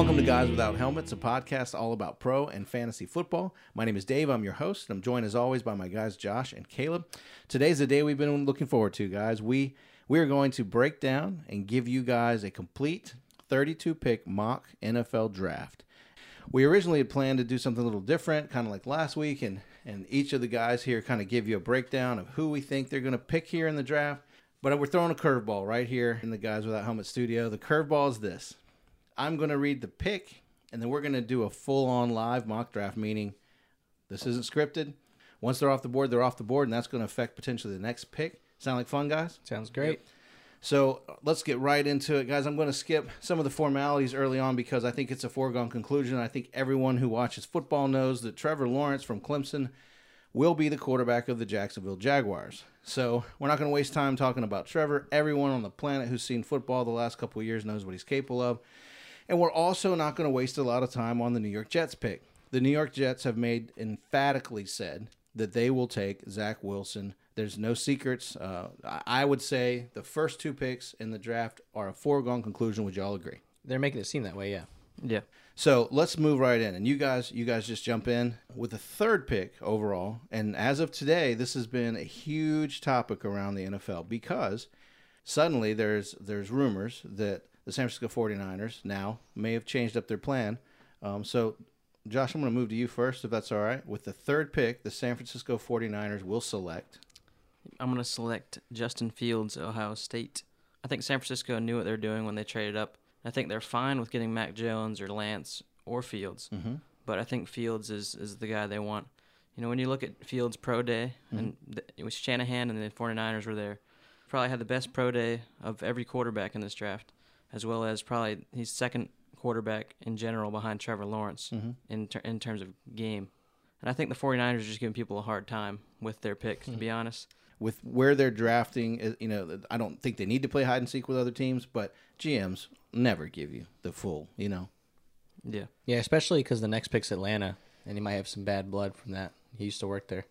Welcome to Guys Without Helmets, a podcast all about pro and fantasy football. My name is Dave. I'm your host, and I'm joined as always by my guys Josh and Caleb. Today's the day we've been looking forward to, guys. We we are going to break down and give you guys a complete 32 pick mock NFL draft. We originally had planned to do something a little different, kind of like last week, and and each of the guys here kind of give you a breakdown of who we think they're going to pick here in the draft. But we're throwing a curveball right here in the Guys Without Helmet studio. The curveball is this I'm going to read the pick, and then we're going to do a full on live mock draft, meaning this isn't scripted. Once they're off the board, they're off the board, and that's going to affect potentially the next pick. Sound like fun, guys? Sounds great. So let's get right into it, guys. I'm going to skip some of the formalities early on because I think it's a foregone conclusion. I think everyone who watches football knows that Trevor Lawrence from Clemson will be the quarterback of the Jacksonville Jaguars. So we're not going to waste time talking about Trevor. Everyone on the planet who's seen football the last couple of years knows what he's capable of. And we're also not going to waste a lot of time on the New York Jets pick. The New York Jets have made emphatically said that they will take Zach Wilson. There's no secrets. Uh, I would say the first two picks in the draft are a foregone conclusion. Would y'all agree? They're making it seem that way, yeah. Yeah. So let's move right in, and you guys, you guys just jump in with the third pick overall. And as of today, this has been a huge topic around the NFL because suddenly there's there's rumors that the San Francisco 49ers now may have changed up their plan. Um, so, Josh, I'm going to move to you first, if that's all right. With the third pick, the San Francisco 49ers will select. I'm going to select Justin Fields, Ohio State. I think San Francisco knew what they're doing when they traded up. I think they're fine with getting Mac Jones or Lance or Fields, mm-hmm. but I think Fields is, is the guy they want. You know, when you look at Fields' pro day, Mm-hmm. and th- it was Shanahan and the 49ers were there, probably had the best pro day of every quarterback in this draft, as well as probably he's second quarterback in general behind Trevor Lawrence Mhm. in, ter- in terms of game. And I think the 49ers are just giving people a hard time with their pick, to be honest. With where they're drafting, uh, you know, I don't think they need to play hide and seek with other teams, but GMs never give you the full, you know. Yeah. Yeah, especially because the next pick's Atlanta, and he might have some bad blood from that. He used to work there.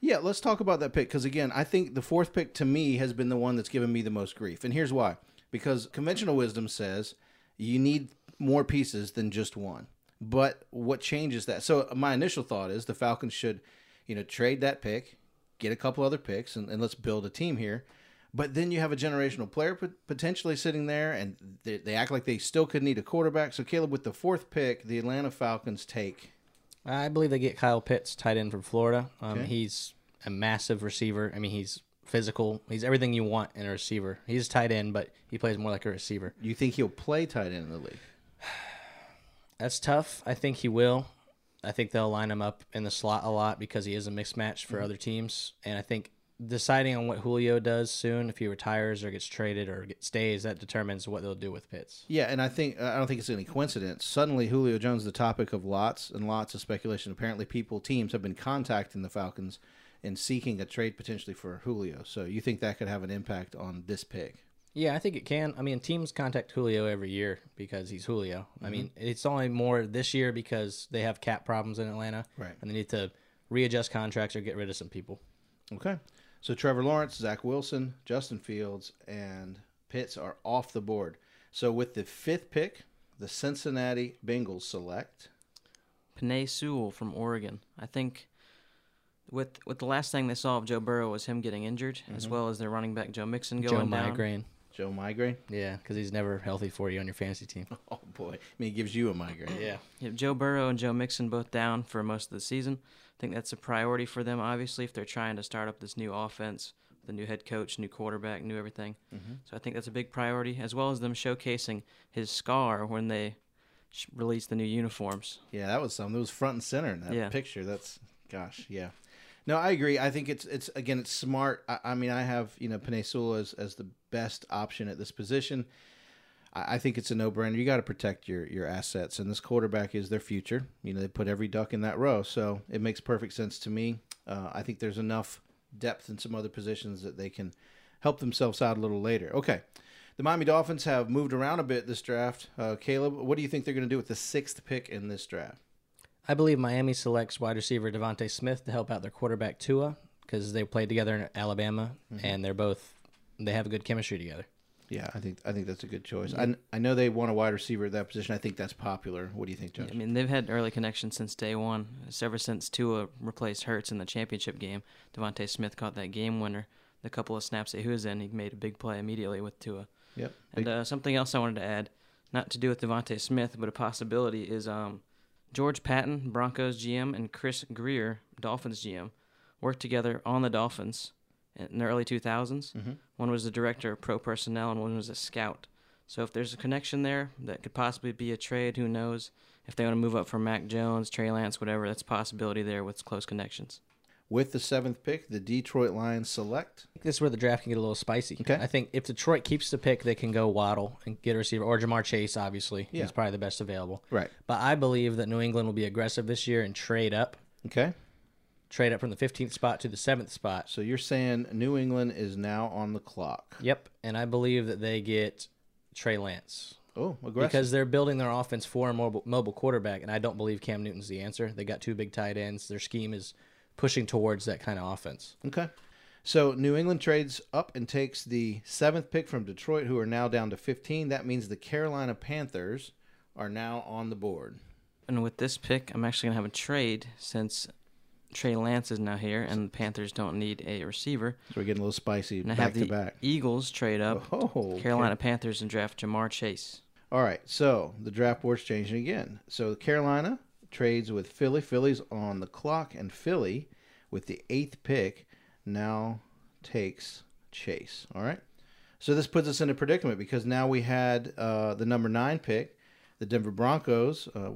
Yeah, let's talk about that pick because again, I think the fourth pick to me has been the one that's given me the most grief, and here's why: because conventional wisdom says you need more pieces than just one. But what changes that? So my initial thought is the Falcons should, you know, trade that pick, get a couple other picks, and, and let's build a team here. But then you have a generational player potentially sitting there, and they, they act like they still could need a quarterback. So Caleb, with the fourth pick, the Atlanta Falcons take. I believe they get Kyle Pitts, tight end from Florida. Um, Okay. He's a massive receiver. I mean, he's physical. He's everything you want in a receiver. He's tight end, but he plays more like a receiver. You think he'll play tight end in the league? That's tough. I think he will. I think they'll line him up in the slot a lot because he is a mixed match for mm-hmm. other teams. And I think deciding on what Julio does soon, if he retires or gets traded or get, stays, that determines what they'll do with Pitts. Yeah, and I think I don't think it's any coincidence. Suddenly, Julio Jones the topic of lots and lots of speculation. Apparently, people teams have been contacting the Falcons and seeking a trade potentially for Julio. So you think that could have an impact on this pick? Yeah, I think it can. I mean, teams contact Julio every year because he's Julio. I mm-hmm. mean, it's only more this year because they have cap problems in Atlanta, Right. And they need to readjust contracts or get rid of some people. Okay. So Trevor Lawrence, Zach Wilson, Justin Fields, and Pitts are off the board. So with the fifth pick, the Cincinnati Bengals select. Penei Sewell from Oregon. I think with with the last thing they saw of Joe Burrow was him getting injured, as mm-hmm. well as their running back Joe Mixon going Joe down. migraine. Joe Migraine. Yeah, because he's never healthy for you on your fantasy team. Oh boy, I mean, it gives you a migraine. Yeah. Yeah, Joe Burrow and Joe Mixon both down for most of the season. I think that's a priority for them, obviously, if they're trying to start up this new offense, the new head coach, new quarterback, new everything. Mm-hmm. So I think that's a big priority, as well as them showcasing his scar when they sh- release the new uniforms. Yeah, that was something. It was front and center in that Yeah. picture. That's gosh, yeah. No, I agree. I think it's it's again it's smart. I, I mean, I have you know Sewell as as the best option at this position. I, I think it's a no brainer. You got to protect your your assets, and this quarterback is their future. You know, they put every duck in that row, so it makes perfect sense to me. Uh, I think there's enough depth in some other positions that they can help themselves out a little later. Okay. The Miami Dolphins have moved around a bit this draft. Uh, Caleb, what do you think they're going to do with the sixth pick in this draft? I believe Miami selects wide receiver DeVonta Smith to help out their quarterback Tua because they played together in Alabama and they're both they have a good chemistry together. Yeah, I think I think that's a good choice. I, I know they want a wide receiver at that position. I think that's popular. What do you think, Josh? I mean, they've had early connections since day one. It's ever since Tua replaced Hurts in the championship game. DeVonta Smith caught that game winner. The couple of snaps that he was in, he made a big play immediately with Tua. Yep. And uh, something else I wanted to add, not to do with DeVonta Smith, but a possibility is um, George Paton, Broncos GM, and Chris Grier, Dolphins GM, worked together on the Dolphins in the early 2000s. Mm-hmm. One was the director of pro personnel, and one was a scout. So if there's a connection there, that could possibly be a trade. Who knows? If they want to move up for Mac Jones, Trey Lance, whatever, that's a possibility there with close connections. With the seventh pick, the Detroit Lions select. This is where the draft can get a little spicy. Okay. I think if Detroit keeps the pick, they can go Waddle and get a receiver, or Ja'Marr Chase, obviously. Yeah. He's probably the best available. Right. But I believe that New England will be aggressive this year and trade up, Okay. trade up from the 15th spot to the 7th spot. So you're saying New England is now on the clock. Yep. And I believe that they get Trey Lance. Oh, aggressive. Because they're building their offense for a mobile, mobile quarterback, and I don't believe Cam Newton's the answer. They got two big tight ends. Their scheme is pushing towards that kind of offense. Okay. So New England trades up and takes the seventh pick from Detroit, who are now down to 15. That means the Carolina Panthers are now on the board. And with this pick, I'm actually going to have a trade since Trey Lance is now here, and the Panthers don't need a receiver. So we're getting a little spicy And I have to the back. Eagles trade up Oh, okay. Carolina Panthers and draft Ja'Marr Chase. All right. So the draft board's changing again. So Carolina trades with Philly. Philly's on the clock, and Philly, with the eighth pick, now takes Chase. All right. So this puts us in a predicament because now we had uh, the number nine pick, the Denver Broncos uh,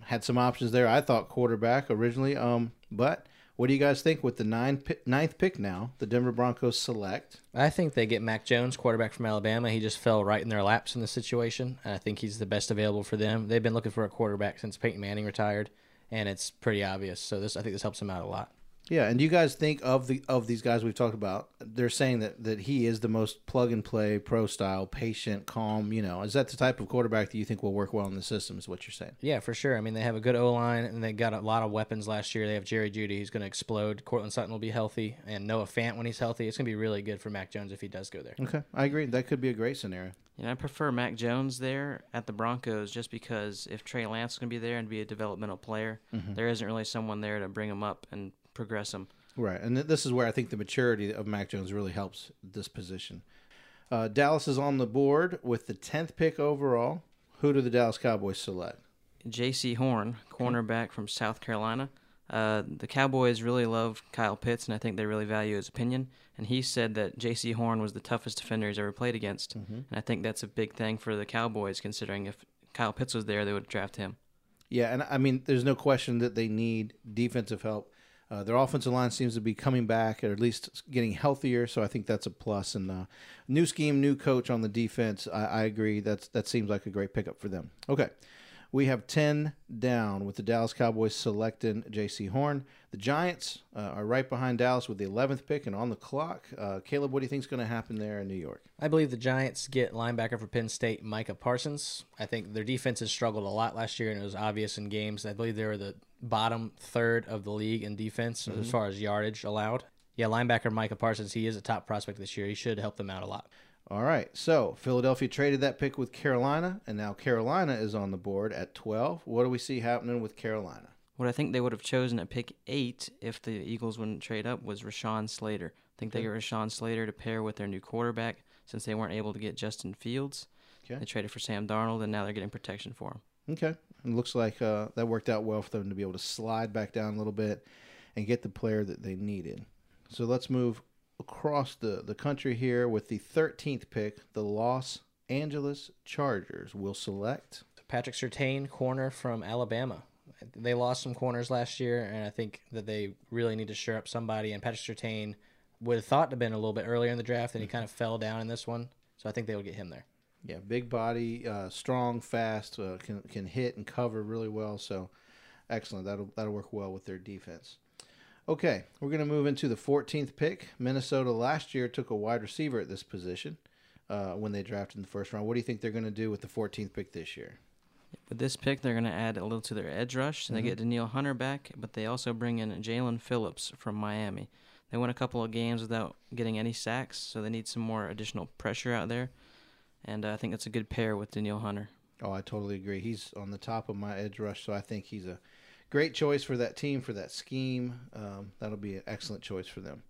had some options there. I thought quarterback originally, um, but what do you guys think with the nine ninth pick now? The Denver Broncos select. I think they get Mac Jones, quarterback from Alabama. He just fell right in their laps in this situation, and I think he's the best available for them. They've been looking for a quarterback since Peyton Manning retired, and it's pretty obvious. So this, I think, this helps them out a lot. Yeah, and do you guys think of the of these guys we've talked about? They're saying that that he is the most plug and play, pro style, patient, calm. You know, is that the type of quarterback that you think will work well in the system? Is what you're saying? Yeah, for sure. I mean, they have a good O line, and they got a lot of weapons last year. They have Jerry Jeudy, who's going to explode. Courtland Sutton will be healthy, and Noah Fant when he's healthy. It's going to be really good for Mac Jones if he does go there. Okay, I agree. That could be a great scenario. And I prefer Mac Jones there at the Broncos just because if Trey Lance is going to be there and be a developmental player, mm-hmm. there isn't really someone there to bring him up and progress him. Right, and th- this is where I think the maturity of Mac Jones really helps this position. Uh, Dallas is on the board with the tenth pick overall. Who do the Dallas Cowboys select? Jaycee Horn, cornerback from South Carolina. Uh, the Cowboys really love Kyle Pitts, and I think they really value his opinion. And he said that Jaycee Horn was the toughest defender he's ever played against. And I think that's a big thing for the Cowboys, considering if Kyle Pitts was there, they would draft him. Yeah, and I mean, there's no question that they need defensive help. Uh, their offensive line seems to be coming back, or at least getting healthier. So I think that's a plus. And uh, new scheme, new coach on the defense. I, I agree. That's that seems like a great pickup for them. Okay, we have ten down with the Dallas Cowboys selecting Jaycee Horn. The Giants uh, are right behind Dallas with the 11th pick and on the clock. Uh, Caleb, what do you think is going to happen there in New York? I believe the Giants get linebacker for Penn State, Micah Parsons. I think their defense has struggled a lot last year, and it was obvious in games. I believe they were the bottom third of the league in defense as mm-hmm. far as yardage allowed. Yeah, linebacker Micah Parsons, he is a top prospect this year. He should help them out a lot. All right. So Philadelphia traded that pick with Carolina, and now Carolina is on the board at 12. What do we see happening with Carolina? What I think they would have chosen at pick eight if the Eagles wouldn't trade up was Rashawn Slater. I think they got Rashawn Slater to pair with their new quarterback since they weren't able to get Justin Fields. Okay. They traded for Sam Darnold, and now they're getting protection for him. Okay. It looks like uh, that worked out well for them to be able to slide back down a little bit and get the player that they needed. So let's move across the, the country here with the 13th pick. The Los Angeles Chargers will select. Patrick Surtain, corner from Alabama. They lost some corners last year, and I think that they really need to shore up somebody. And Patrick Surtain would have thought to have been a little bit earlier in the draft, and he kind of fell down in this one. So I think they will get him there. Yeah, big body, uh, strong, fast, uh, can can hit and cover really well. So excellent. That'll that'll work well with their defense. Okay, we're going to move into the 14th pick. Minnesota last year took a wide receiver at this position uh, when they drafted in the first round. What do you think they're going to do with the 14th pick this year? With this pick, they're going to add a little to their edge rush. And They get Danielle Hunter back, but they also bring in Jaelan Phillips from Miami. They won a couple of games without getting any sacks, so they need some more additional pressure out there. And uh, I think that's a good pair with Danielle Hunter. Oh, I totally agree. He's on the top of my edge rush, so I think he's a great choice for that team for that scheme. Um, that'll be an excellent choice for them.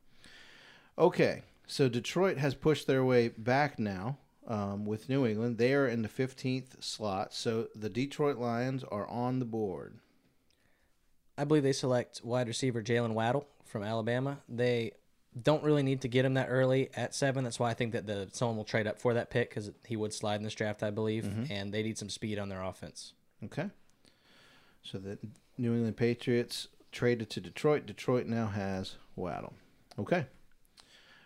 Okay, so Detroit has pushed their way back now um, with New England. They are in the 15th slot, so the Detroit Lions are on the board. I believe they select wide receiver Jaylen Waddle from Alabama. They don't really need to get him that early at seven. That's why I think that the someone will trade up for that pick because he would slide in this draft, I believe, and they need some speed on their offense. Okay. So the New England Patriots traded to Detroit. Detroit now has Waddle. Okay.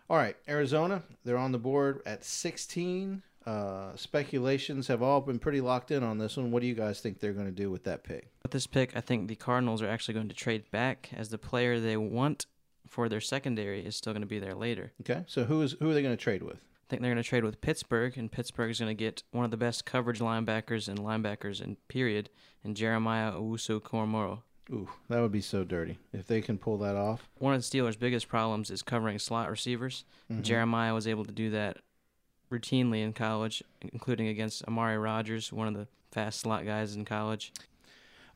All right. Arizona, they're on the board at 16. Uh, speculations have all been pretty locked in on this one. What do you guys think they're going to do with that pick? With this pick, I think the Cardinals are actually going to trade back as the player they want for their secondary is still going to be there later. Okay. So who is who are they going to trade with? I think they're going to trade with Pittsburgh, and Pittsburgh is going to get one of the best coverage linebackers and linebackers in period, and Jeremiah Owusu Koramoah. Ooh, that would be so dirty if they can pull that off. One of the Steelers' biggest problems is covering slot receivers. Mm-hmm. Jeremiah was able to do that routinely in college, including against Amari Rodgers, one of the fast slot guys in college.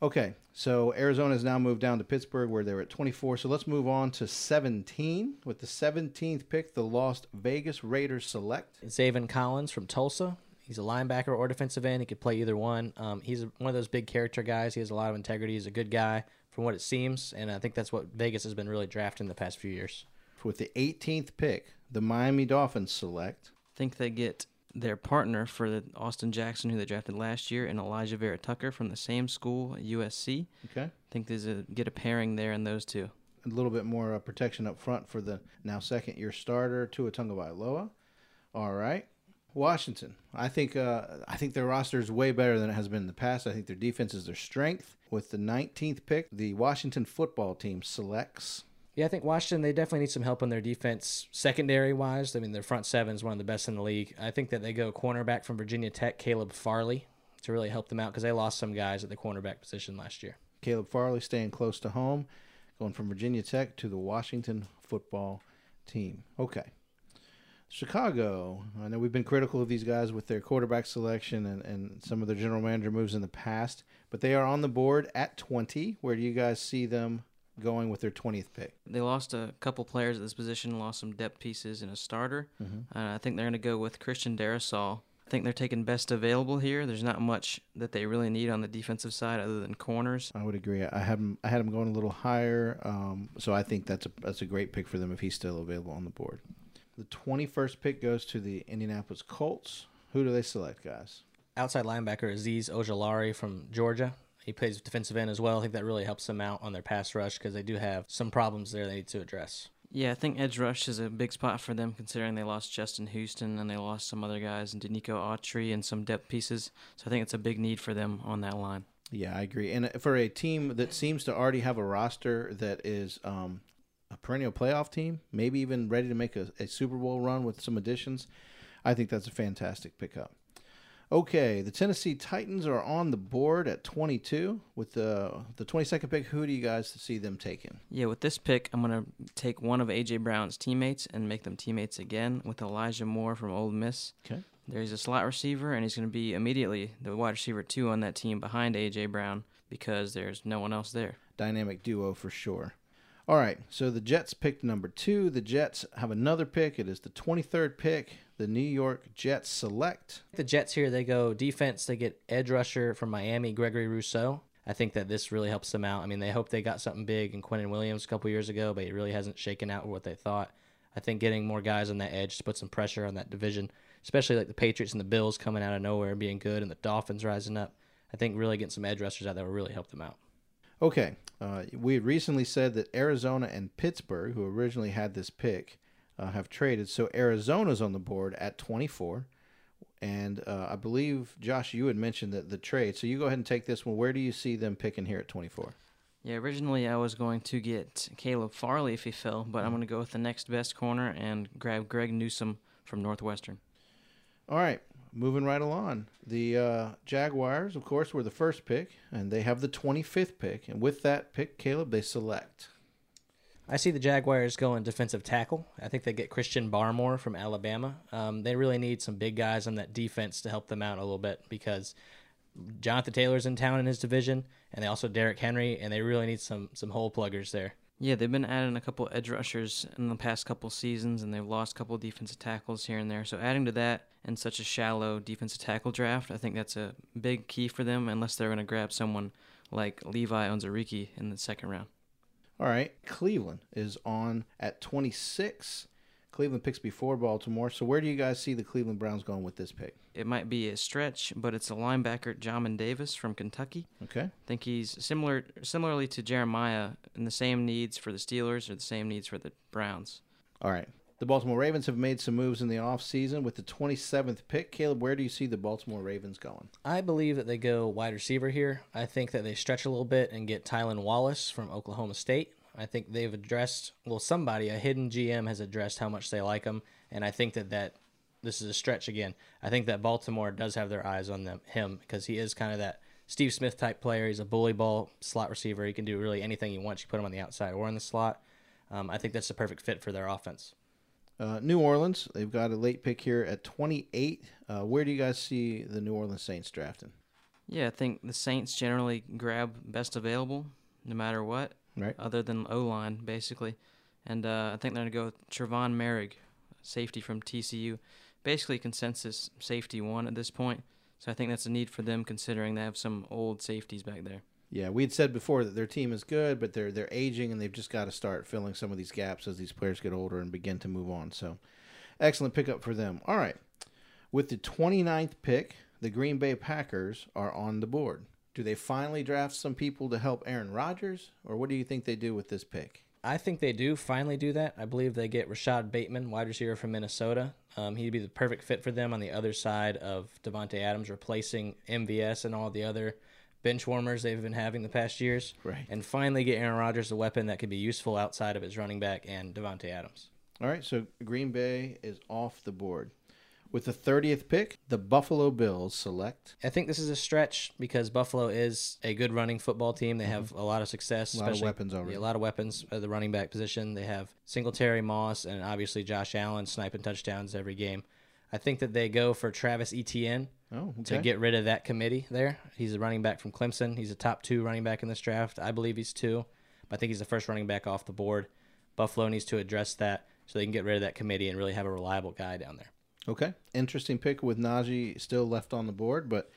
Okay, so Arizona has now moved down to Pittsburgh where they're at 24. So let's move on to 17. With the 17th pick, the Las Vegas Raiders select. Zaven Collins from Tulsa. He's a linebacker or defensive end. He could play either one. Um, he's one of those big character guys. He has a lot of integrity. He's a good guy from what it seems, and I think that's what Vegas has been really drafting the past few years. With the 18th pick, the Miami Dolphins select. I think they get their partner for the Austin Jackson, who they drafted last year, and Alijah Vera Tucker from the same school, USC. Okay. I think there's a get a pairing there in those two. A little bit more uh, protection up front for the now second year starter, Tua Tagovailoa. All right. Washington. I think uh, I think their roster is way better than it has been in the past. I think their defense is their strength. With the 19th pick, the Washington football team selects Yeah, I think Washington they definitely need some help on their defense, secondary wise. I mean, their front seven is one of the best in the league. I think that they go cornerback from Virginia Tech, Caleb Farley, to really help them out because they lost some guys at the cornerback position last year. Caleb Farley staying close to home, going from Virginia Tech to the Washington football team. Okay. Chicago. I know we've been critical of these guys with their quarterback selection and, and some of their general manager moves in the past, but they are on the board at 20. Where do you guys see them going with their 20th pick? They lost a couple players at this position, lost some depth pieces and a starter. Uh, I think they're going to go with Christian Darrisaw. I think they're taking best available here. There's not much that they really need on the defensive side other than corners. I would agree. I had him. I had him going a little higher, um, so I think that's a that's a great pick for them if he's still available on the board. The 21st pick goes to the Indianapolis Colts. Who do they select, guys? Outside linebacker Azeez Ojulari from Georgia. He plays defensive end as well. I think that really helps them out on their pass rush because they do have some problems there they need to address. Yeah, I think edge rush is a big spot for them considering they lost Justin Houston and they lost some other guys and Denico Autry and some depth pieces. So I think it's a big need for them on that line. Yeah, I agree. And for a team that seems to already have a roster that is um, a perennial playoff team, maybe even ready to make a, a Super Bowl run with some additions, I think that's a fantastic pickup. Okay, the Tennessee Titans are on the board at 22 with the the 22nd pick. Who do you guys see them taking? Yeah, with this pick, I'm going to take one of A.J. Brown's teammates and make them teammates again with Elijah Moore from Ole Miss. Okay. There's a slot receiver, and he's going to be immediately the wide receiver two on that team behind A.J. Brown because there's no one else there. Dynamic duo for sure. All right, so the Jets picked number two. The Jets have another pick. It is the 23rd pick. The New York Jets select. The Jets here, they go defense. They get edge rusher from Miami, Gregory Rousseau. I think that this really helps them out. I mean, they hope they got something big in Quinnen Williams a couple years ago, but it really hasn't shaken out what they thought. I think getting more guys on that edge to put some pressure on that division, especially like the Patriots and the Bills coming out of nowhere and being good, and the Dolphins rising up. I think really getting some edge rushers out there will really help them out. Okay, uh, we had recently said that Arizona and Pittsburgh, who originally had this pick, uh, have traded. So Arizona's on the board at 24. And uh, I believe, Josh, you had mentioned that the trade. So you go ahead and take this one. Where do you see them picking here at 24? Yeah, originally I was going to get Caleb Farley if he fell, but I'm going to go with the next best corner and grab Greg Newsome from Northwestern. All right, moving right along. The uh, Jaguars, of course, were the first pick, and they have the 25th pick. And with that pick, Caleb, they select. I see the Jaguars going defensive tackle. I think they get Christian Barmore from Alabama. Um, they really need some big guys on that defense to help them out a little bit because Jonathan Taylor's in town in his division, and they also Derrick Henry, and they really need some some hole pluggers there. Yeah, they've been adding a couple edge rushers in the past couple seasons, and they've lost a couple defensive tackles here and there. So adding to that in such a shallow defensive tackle draft, I think that's a big key for them, unless they're going to grab someone like Levi Onwuzurike in the second round. All right, Cleveland is on at 26. Cleveland picks before Baltimore. So where do you guys see the Cleveland Browns going with this pick? It might be a stretch, but it's a linebacker, Jamin Davis from Kentucky. Okay. I think he's similar, similarly to Jeremiah, in the same needs for the Steelers or the same needs for the Browns. All right. The Baltimore Ravens have made some moves in the offseason with the 27th pick. Caleb, where do you see the Baltimore Ravens going? I believe that they go wide receiver here. I think that they stretch a little bit and get Tylan Wallace from Oklahoma State. I think they've addressed, well, somebody, a hidden GM has addressed how much they like him, and I think that that this is a stretch again. I think that Baltimore does have their eyes on them him because he is kind of that Steve Smith type player. He's a bully ball slot receiver. He can do really anything he wants. You put him on the outside or in the slot. Um, I think that's the perfect fit for their offense. Uh, New Orleans, they've got a late pick here at 28. Uh, where do you guys see the New Orleans Saints drafting? Yeah, I think the Saints generally grab best available, no matter what, Right. other than O line, basically. And uh, I think they're going to go with Trevon Moehrig, safety from TCU. Basically, consensus safety one at this point. So I think that's a need for them, considering they have some old safeties back there. Yeah, we had said before that their team is good, but they're they're aging and they've just got to start filling some of these gaps as these players get older and begin to move on. So, excellent pickup for them. All right. With the 29th pick, the Green Bay Packers are on the board. Do they finally draft some people to help Aaron Rodgers, or what do you think they do with this pick? I think they do finally do that. I believe they get Rashod Bateman, wide receiver from Minnesota. Um, he'd be the perfect fit for them on the other side of Davante Adams, replacing MVS and all the other bench warmers they've been having the past years. Right. And finally get Aaron Rodgers a weapon that could be useful outside of his running back and Davante Adams. All right, so Green Bay is off the board. With the 30th pick, the Buffalo Bills select I think this is a stretch because Buffalo is a good running football team. They have a lot of success, Mm-hmm. A lot of weapons already. Yeah, a lot of weapons at the running back position. They have Singletary, Moss, and obviously Josh Allen sniping touchdowns every game. I think that they go for Travis Etienne Oh, to get rid of that committee there. He's a running back from Clemson. He's a top two running back in this draft. I believe he's two. But I think he's the first running back off the board. Buffalo needs to address that so they can get rid of that committee and really have a reliable guy down there. Okay. Interesting pick with Najee still left on the board, but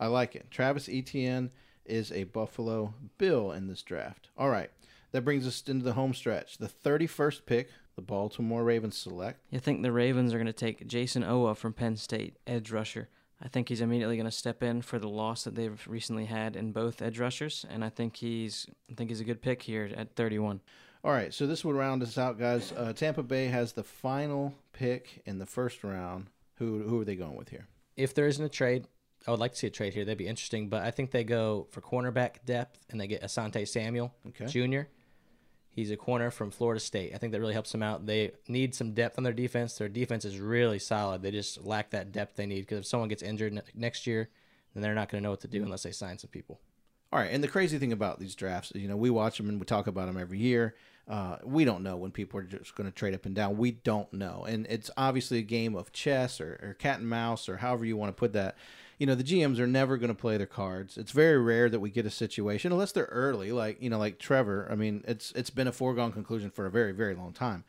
I like it. Travis Etienne is a Buffalo Bill in this draft. All right. That brings us into the home stretch. The 31st pick, the Baltimore Ravens select. You think the Ravens are going to take Jayson Oweh from Penn State, edge rusher. I think he's immediately going to step in for the loss that they've recently had in both edge rushers, and I think he's I think he's a good pick here at 31. All right. So this would round us out, guys. Uh, Tampa Bay has the final pick in the first round. Who, who are they going with here? if there isn't a trade, I would like to see a trade here. That'd be interesting. But I think they go for cornerback depth and they get Asante Samuel Okay. Jr. He's a corner from Florida State. I think that really helps them out. They need some depth on their defense. Their defense is really solid. They just lack that depth they need because if someone gets injured ne- next year, then they're not going to know what to do unless they sign some people. All right, and the crazy thing about these drafts, is, you know, we watch them and we talk about them every year. Uh, we don't know when people are just going to trade up and down. We don't know, and it's obviously a game of chess or, or cat and mouse or however you want to put that. You know, the GMs are never going to play their cards. It's very rare that we get a situation unless they're early, like you know, like Trevor. I mean, it's it's been a foregone conclusion for a very very long time.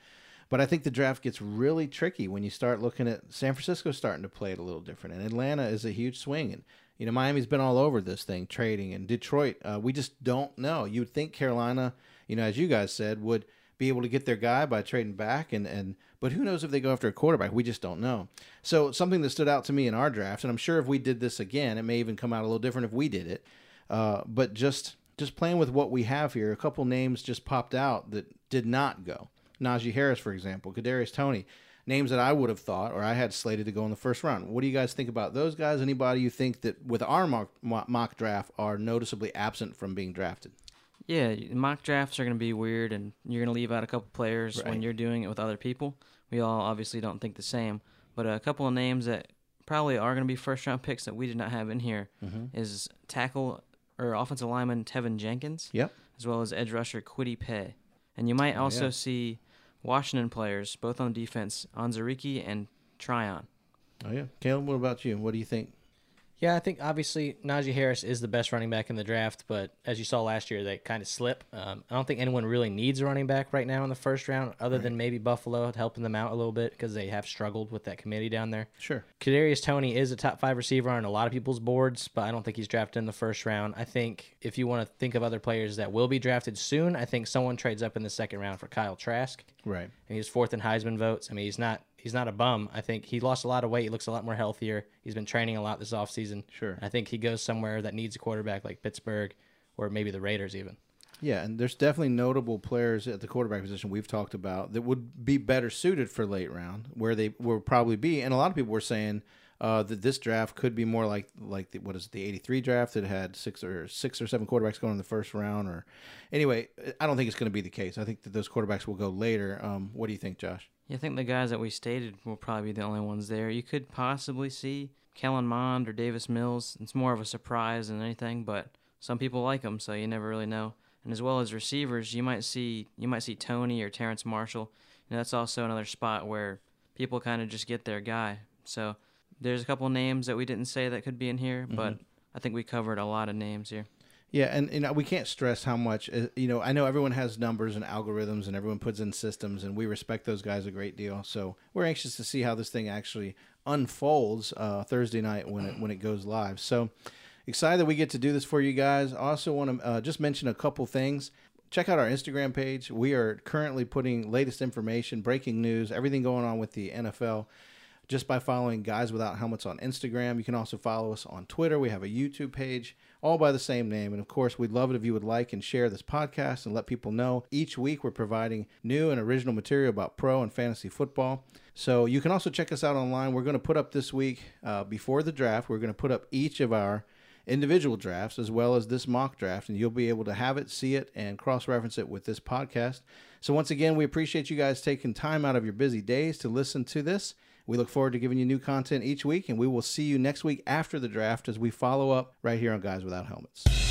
But I think the draft gets really tricky when you start looking at San Francisco starting to play it a little different, and Atlanta is a huge swing, and you know Miami's been all over this thing trading, and Detroit, uh, we just don't know. You would think Carolina, you know, as you guys said, would be able to get their guy by trading back, and and but who knows if they go after a quarterback? We just don't know. So something that stood out to me in our draft, and I'm sure if we did this again, it may even come out a little different if we did it. Uh, but just just playing with what we have here, a couple names just popped out that did not go. Najee Harris, for example, Kadarius Toney, names that I would have thought or I had slated to go in the first round. What do you guys think about those guys? Anybody you think that with our mock, mock draft are noticeably absent from being drafted? Yeah, mock drafts are going to be weird, and you're going to leave out a couple players Right. when you're doing it with other people. We all obviously don't think the same, but a couple of names that probably are going to be first round picks that we did not have in here mm-hmm. is tackle or offensive lineman Teven Jenkins, Yep. as well as edge rusher Kwity Paye. And you might oh, also yeah. see Washington players, both on defense, Onwuzurike and Tryon. Oh yeah, Caleb. What about you? What do you think? Yeah, I think obviously Najee Harris is the best running back in the draft, but as you saw last year, they kind of slip. Um, I don't think anyone really needs a running back right now in the first round, other than maybe Buffalo helping them out a little bit because they have struggled with that committee down there. Sure. Kadarius Toney is a top five receiver on a lot of people's boards, but I don't think he's drafted in the first round. I think if you want to think of other players that will be drafted soon, I think someone trades up in the second round for Kyle Trask. Right. And he's fourth in Heisman votes. I mean, he's not he's not a bum. I think he lost a lot of weight. He looks a lot more healthier. He's been training a lot this offseason. Sure. I think he goes somewhere that needs a quarterback like Pittsburgh or maybe the Raiders even. Yeah, and there's definitely notable players at the quarterback position we've talked about that would be better suited for late round, where they will probably be. And a lot of people were saying uh, that this draft could be more like like the, what is it, the '83 draft that had six or six or seven quarterbacks going in the first round. Or anyway, I don't think it's going to be the case. I think that those quarterbacks will go later. Um, what do you think, Josh? Yeah, I think the guys that we stated will probably be the only ones there. You could possibly see Kellen Mond or Davis Mills. It's more of a surprise than anything, but some people like them, so you never really know. And as well as receivers, you might see you might see Toney or Terrace Marshall. You know, that's also another spot where people kind of just get their guy. So there's a couple names that we didn't say that could be in here, but mm-hmm. I think we covered a lot of names here. Yeah, and you know we can't stress how much uh, you know. I know everyone has numbers and algorithms, and everyone puts in systems, and we respect those guys a great deal. So we're anxious to see how this thing actually unfolds uh, Thursday night when it when it goes live. So excited that we get to do this for you guys. I also want to uh, just mention a couple things. Check out our Instagram page. We are currently putting latest information, breaking news, everything going on with the NFL just by following Guys Without Helmets on Instagram. You can also follow us on Twitter. We have a YouTube page, all by the same name. And of course, we'd love it if you would like and share this podcast and let people know. Each week, we're providing new and original material about pro and fantasy football. So you can also check us out online. We're going to put up this week, uh, before the draft, we're going to put up each of our individual drafts as well as this mock draft, and you'll be able to have it, see it, and cross reference it with this podcast. So, once again, we appreciate you guys taking time out of your busy days to listen to this. We look forward to giving you new content each week, and we will see you next week after the draft as we follow up right here on Guys Without Helmets.